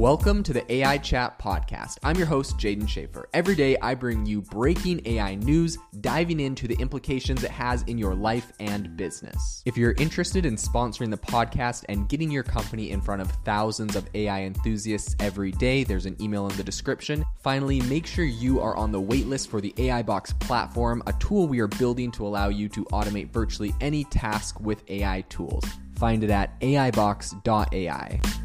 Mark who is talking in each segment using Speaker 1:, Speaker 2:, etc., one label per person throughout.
Speaker 1: Welcome to the AI Chat Podcast. I'm your host, Jaeden Schaefer. Every day, I bring you breaking AI news, diving into the implications it has in your life and business. If you're interested in sponsoring the podcast and getting your company in front of thousands of AI enthusiasts every day, there's an email in the description. Finally, make sure you are on the waitlist for the AI Box platform, a tool we are building to allow you to automate virtually any task with AI tools. Find it at aibox.ai.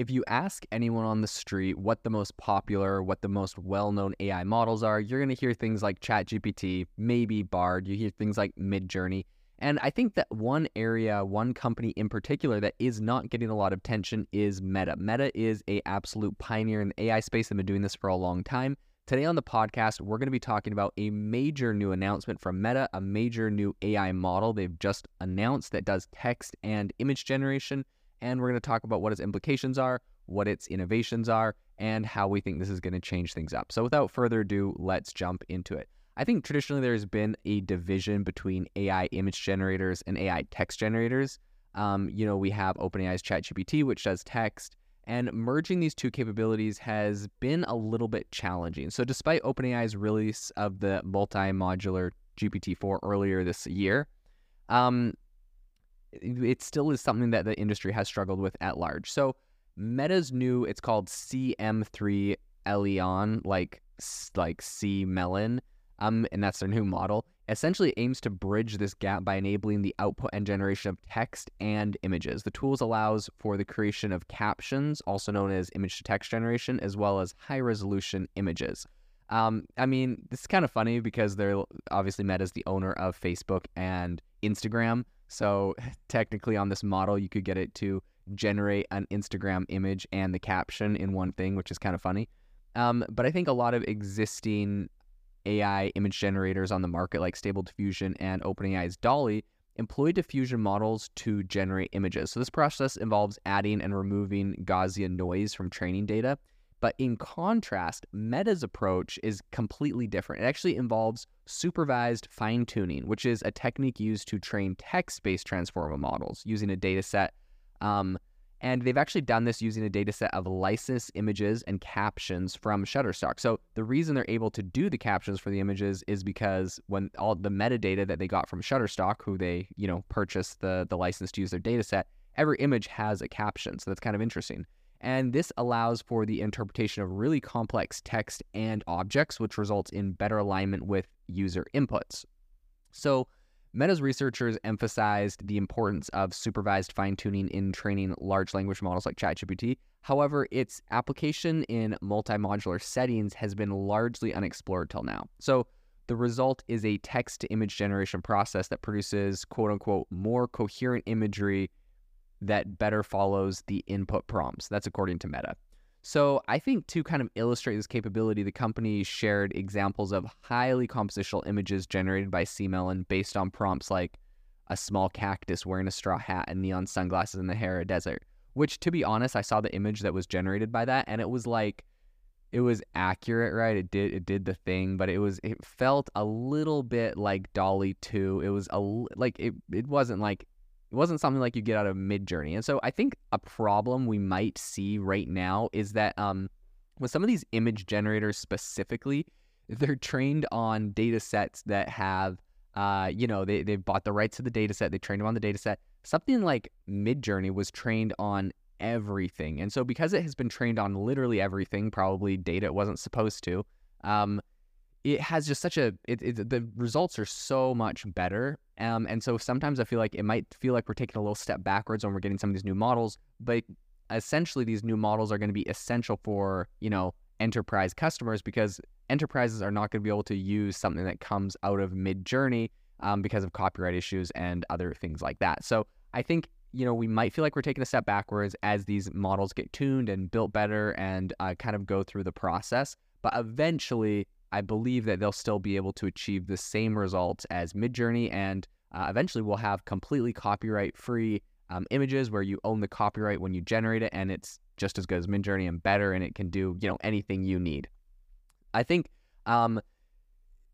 Speaker 1: If you ask anyone on the street what the most popular, what the most well known AI models are, you're going to hear things like ChatGPT, maybe Bard, you hear things like Midjourney. And I think that one area, one company in particular that is not getting a lot of attention is Meta. Meta is a absolute pioneer in the AI space. They've been doing this for a long time. Today on the podcast, we're going to be talking about a major new announcement from Meta, a major new AI model they've just announced that does text and image generation and we're going to talk about what its implications are, what its innovations are, and how we think this is going to change things up. So, without further ado, let's jump into it. I think traditionally there's been a division between AI image generators and AI text generators. Um, you know, we have OpenAI's ChatGPT, which does text, and merging these two capabilities has been a little bit challenging. So, despite OpenAI's release of the multi modular GPT 4 earlier this year, um, it still is something that the industry has struggled with at large. So Meta's new, it's called CM3 Elion, like like chameleon, um, and that's their new model. Essentially aims to bridge this gap by enabling the output and generation of text and images. The tools allows for the creation of captions, also known as image to text generation, as well as high resolution images. Um, I mean, this is kind of funny because they're obviously Meta's the owner of Facebook and Instagram. So technically, on this model, you could get it to generate an Instagram image and the caption in one thing, which is kind of funny. Um, but I think a lot of existing AI image generators on the market, like Stable Diffusion and OpenAI's DALL-E, employ diffusion models to generate images. So this process involves adding and removing Gaussian noise from training data. But in contrast, Meta's approach is completely different. It actually involves supervised fine tuning, which is a technique used to train text based transformer models using a data set. Um, and they've actually done this using a data set of licensed images and captions from Shutterstock. So the reason they're able to do the captions for the images is because when all the metadata that they got from Shutterstock, who they, you know, purchased the, the license to use their data set, every image has a caption. So that's kind of interesting. And this allows for the interpretation of really complex text and objects, which results in better alignment with user inputs. So, Meta's researchers emphasized the importance of supervised fine tuning in training large language models like ChatGPT. However, its application in multi modular settings has been largely unexplored till now. So, the result is a text to image generation process that produces quote unquote more coherent imagery that better follows the input prompts. That's according to Meta. So I think to kind of illustrate this capability, the company shared examples of highly compositional images generated by CMelon based on prompts like a small cactus wearing a straw hat and neon sunglasses in the Sahara Desert. Which, to be honest, I saw the image that was generated by that, and it was like, it was accurate, right? It did it did the thing, but it was it felt a little bit like DALL-E 2. It was a like it it wasn't like it wasn't something like you get out of Midjourney. And so I think a problem we might see right now is that um, with some of these image generators specifically, they're trained on data sets that have, uh, you know, they, they've bought the rights to the data set, they trained them on the data set. Something like Midjourney was trained on everything. And so because it has been trained on literally everything, probably data it wasn't supposed to, um, it has just such a it, it, the results are so much better um, and so sometimes i feel like it might feel like we're taking a little step backwards when we're getting some of these new models but essentially these new models are going to be essential for you know enterprise customers because enterprises are not going to be able to use something that comes out of Midjourney um, because of copyright issues and other things like that. So i think you know we might feel like we're taking a step backwards as these models get tuned and built better and uh, kind of go through the process but eventually I believe that they'll still be able to achieve the same results as Midjourney, and uh, eventually we'll have completely copyright-free um, images where you own the copyright when you generate it, and it's just as good as Midjourney and better, and it can do you know anything you need. I think um,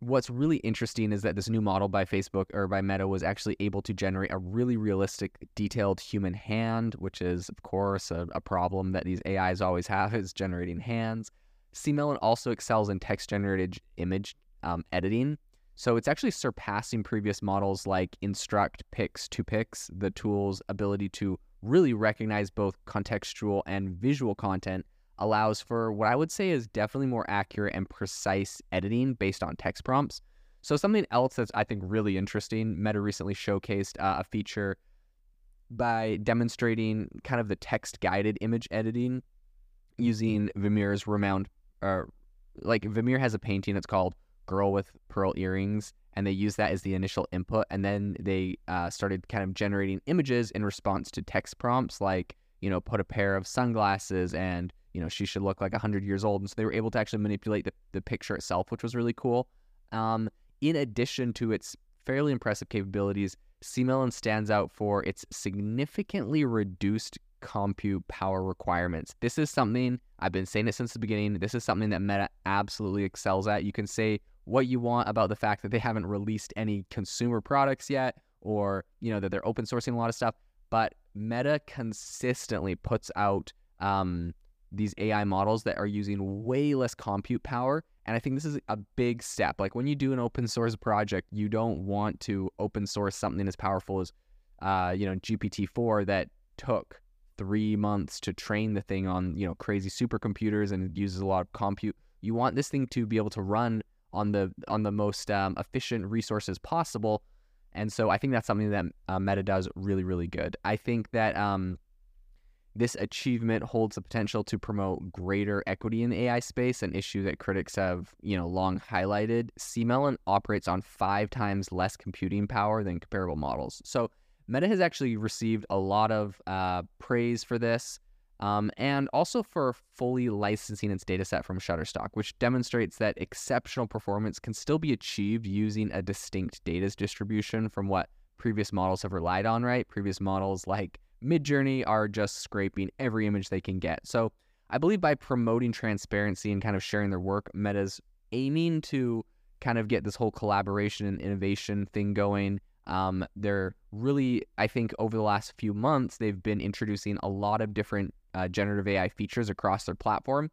Speaker 1: what's really interesting is that this new model by Facebook or by Meta was actually able to generate a really realistic, detailed human hand, which is, of course, a, a problem that these AIs always have is generating hands. CMelon also excels in text generated image um, editing. So it's actually surpassing previous models like InstructPix2Pix, the tool's ability to really recognize both contextual and visual content allows for what I would say is definitely more accurate and precise editing based on text prompts. So, something else that's I think really interesting, Meta recently showcased uh, a feature by demonstrating kind of the text guided image editing using Vermeer's renowned, uh, like Vermeer has a painting that's called Girl with Pearl Earrings, and they use that as the initial input. And then they uh, started kind of generating images in response to text prompts like, you know, put a pair of sunglasses and you know, she should look like 100 years old. And so they were able to actually manipulate the, the picture itself, which was really cool. Um, in addition to its fairly impressive capabilities, CMelon stands out for its significantly reduced compute power requirements. This is something I've been saying it since the beginning. This is something that Meta absolutely excels at. You can say what you want about the fact that they haven't released any consumer products yet or, you know, that they're open sourcing a lot of stuff, but Meta consistently puts out um, these AI models that are using way less compute power. And I think this is a big step. Like when you do an open source project, you don't want to open source something as powerful as, uh, you know, GPT-4 that took three months to train the thing on, you know, crazy supercomputers and it uses a lot of compute. You want this thing to be able to run on the on the most um, efficient resources possible. And so I think that's something that uh, Meta does really, really good. I think that um, this achievement holds the potential to promote greater equity in the AI space, an issue that critics have, you know, long highlighted. CMelon operates on five times less computing power than comparable models. So Meta has actually received a lot of uh, praise for this, um, and also for fully licensing its dataset from Shutterstock, which demonstrates that exceptional performance can still be achieved using a distinct data distribution from what previous models have relied on. Right, previous models like Midjourney are just scraping every image they can get. So I believe by promoting transparency and kind of sharing their work, Meta's aiming to kind of get this whole collaboration and innovation thing going. Um, they're really, I think, over the last few months, they've been introducing a lot of different uh, generative AI features across their platform.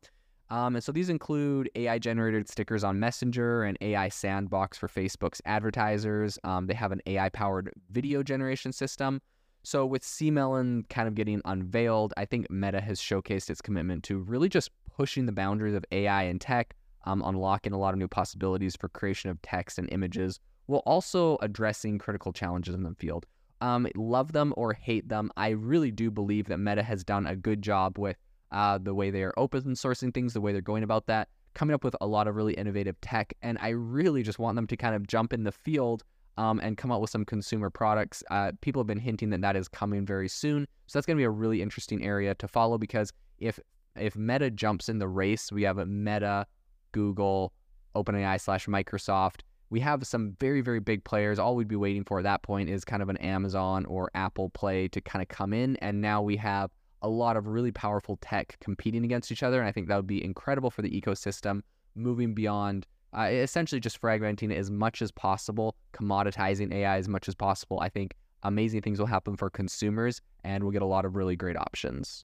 Speaker 1: Um, and so these include AI generated stickers on Messenger and AI sandbox for Facebook's advertisers. Um, they have an AI powered video generation system so with CMelon kind of getting unveiled, I think Meta has showcased its commitment to really just pushing the boundaries of AI and tech, um, unlocking a lot of new possibilities for creation of text and images, while also addressing critical challenges in the field. Um, love them or hate them, I really do believe that Meta has done a good job with uh, the way they are open sourcing things, the way they're going about that, coming up with a lot of really innovative tech. And I really just want them to kind of jump in the field um, and come out with some consumer products. Uh, people have been hinting that that is coming very soon. So that's going to be a really interesting area to follow because if if Meta jumps in the race, we have Meta, Google, OpenAI slash Microsoft. We have some very very big players. All we'd be waiting for at that point is kind of an Amazon or Apple Play to kind of come in, and now we have a lot of really powerful tech competing against each other. And I think that would be incredible for the ecosystem moving beyond uh, essentially just fragmenting as much as possible, commoditizing AI as much as possible. I think amazing things will happen for consumers and we'll get a lot of really great options.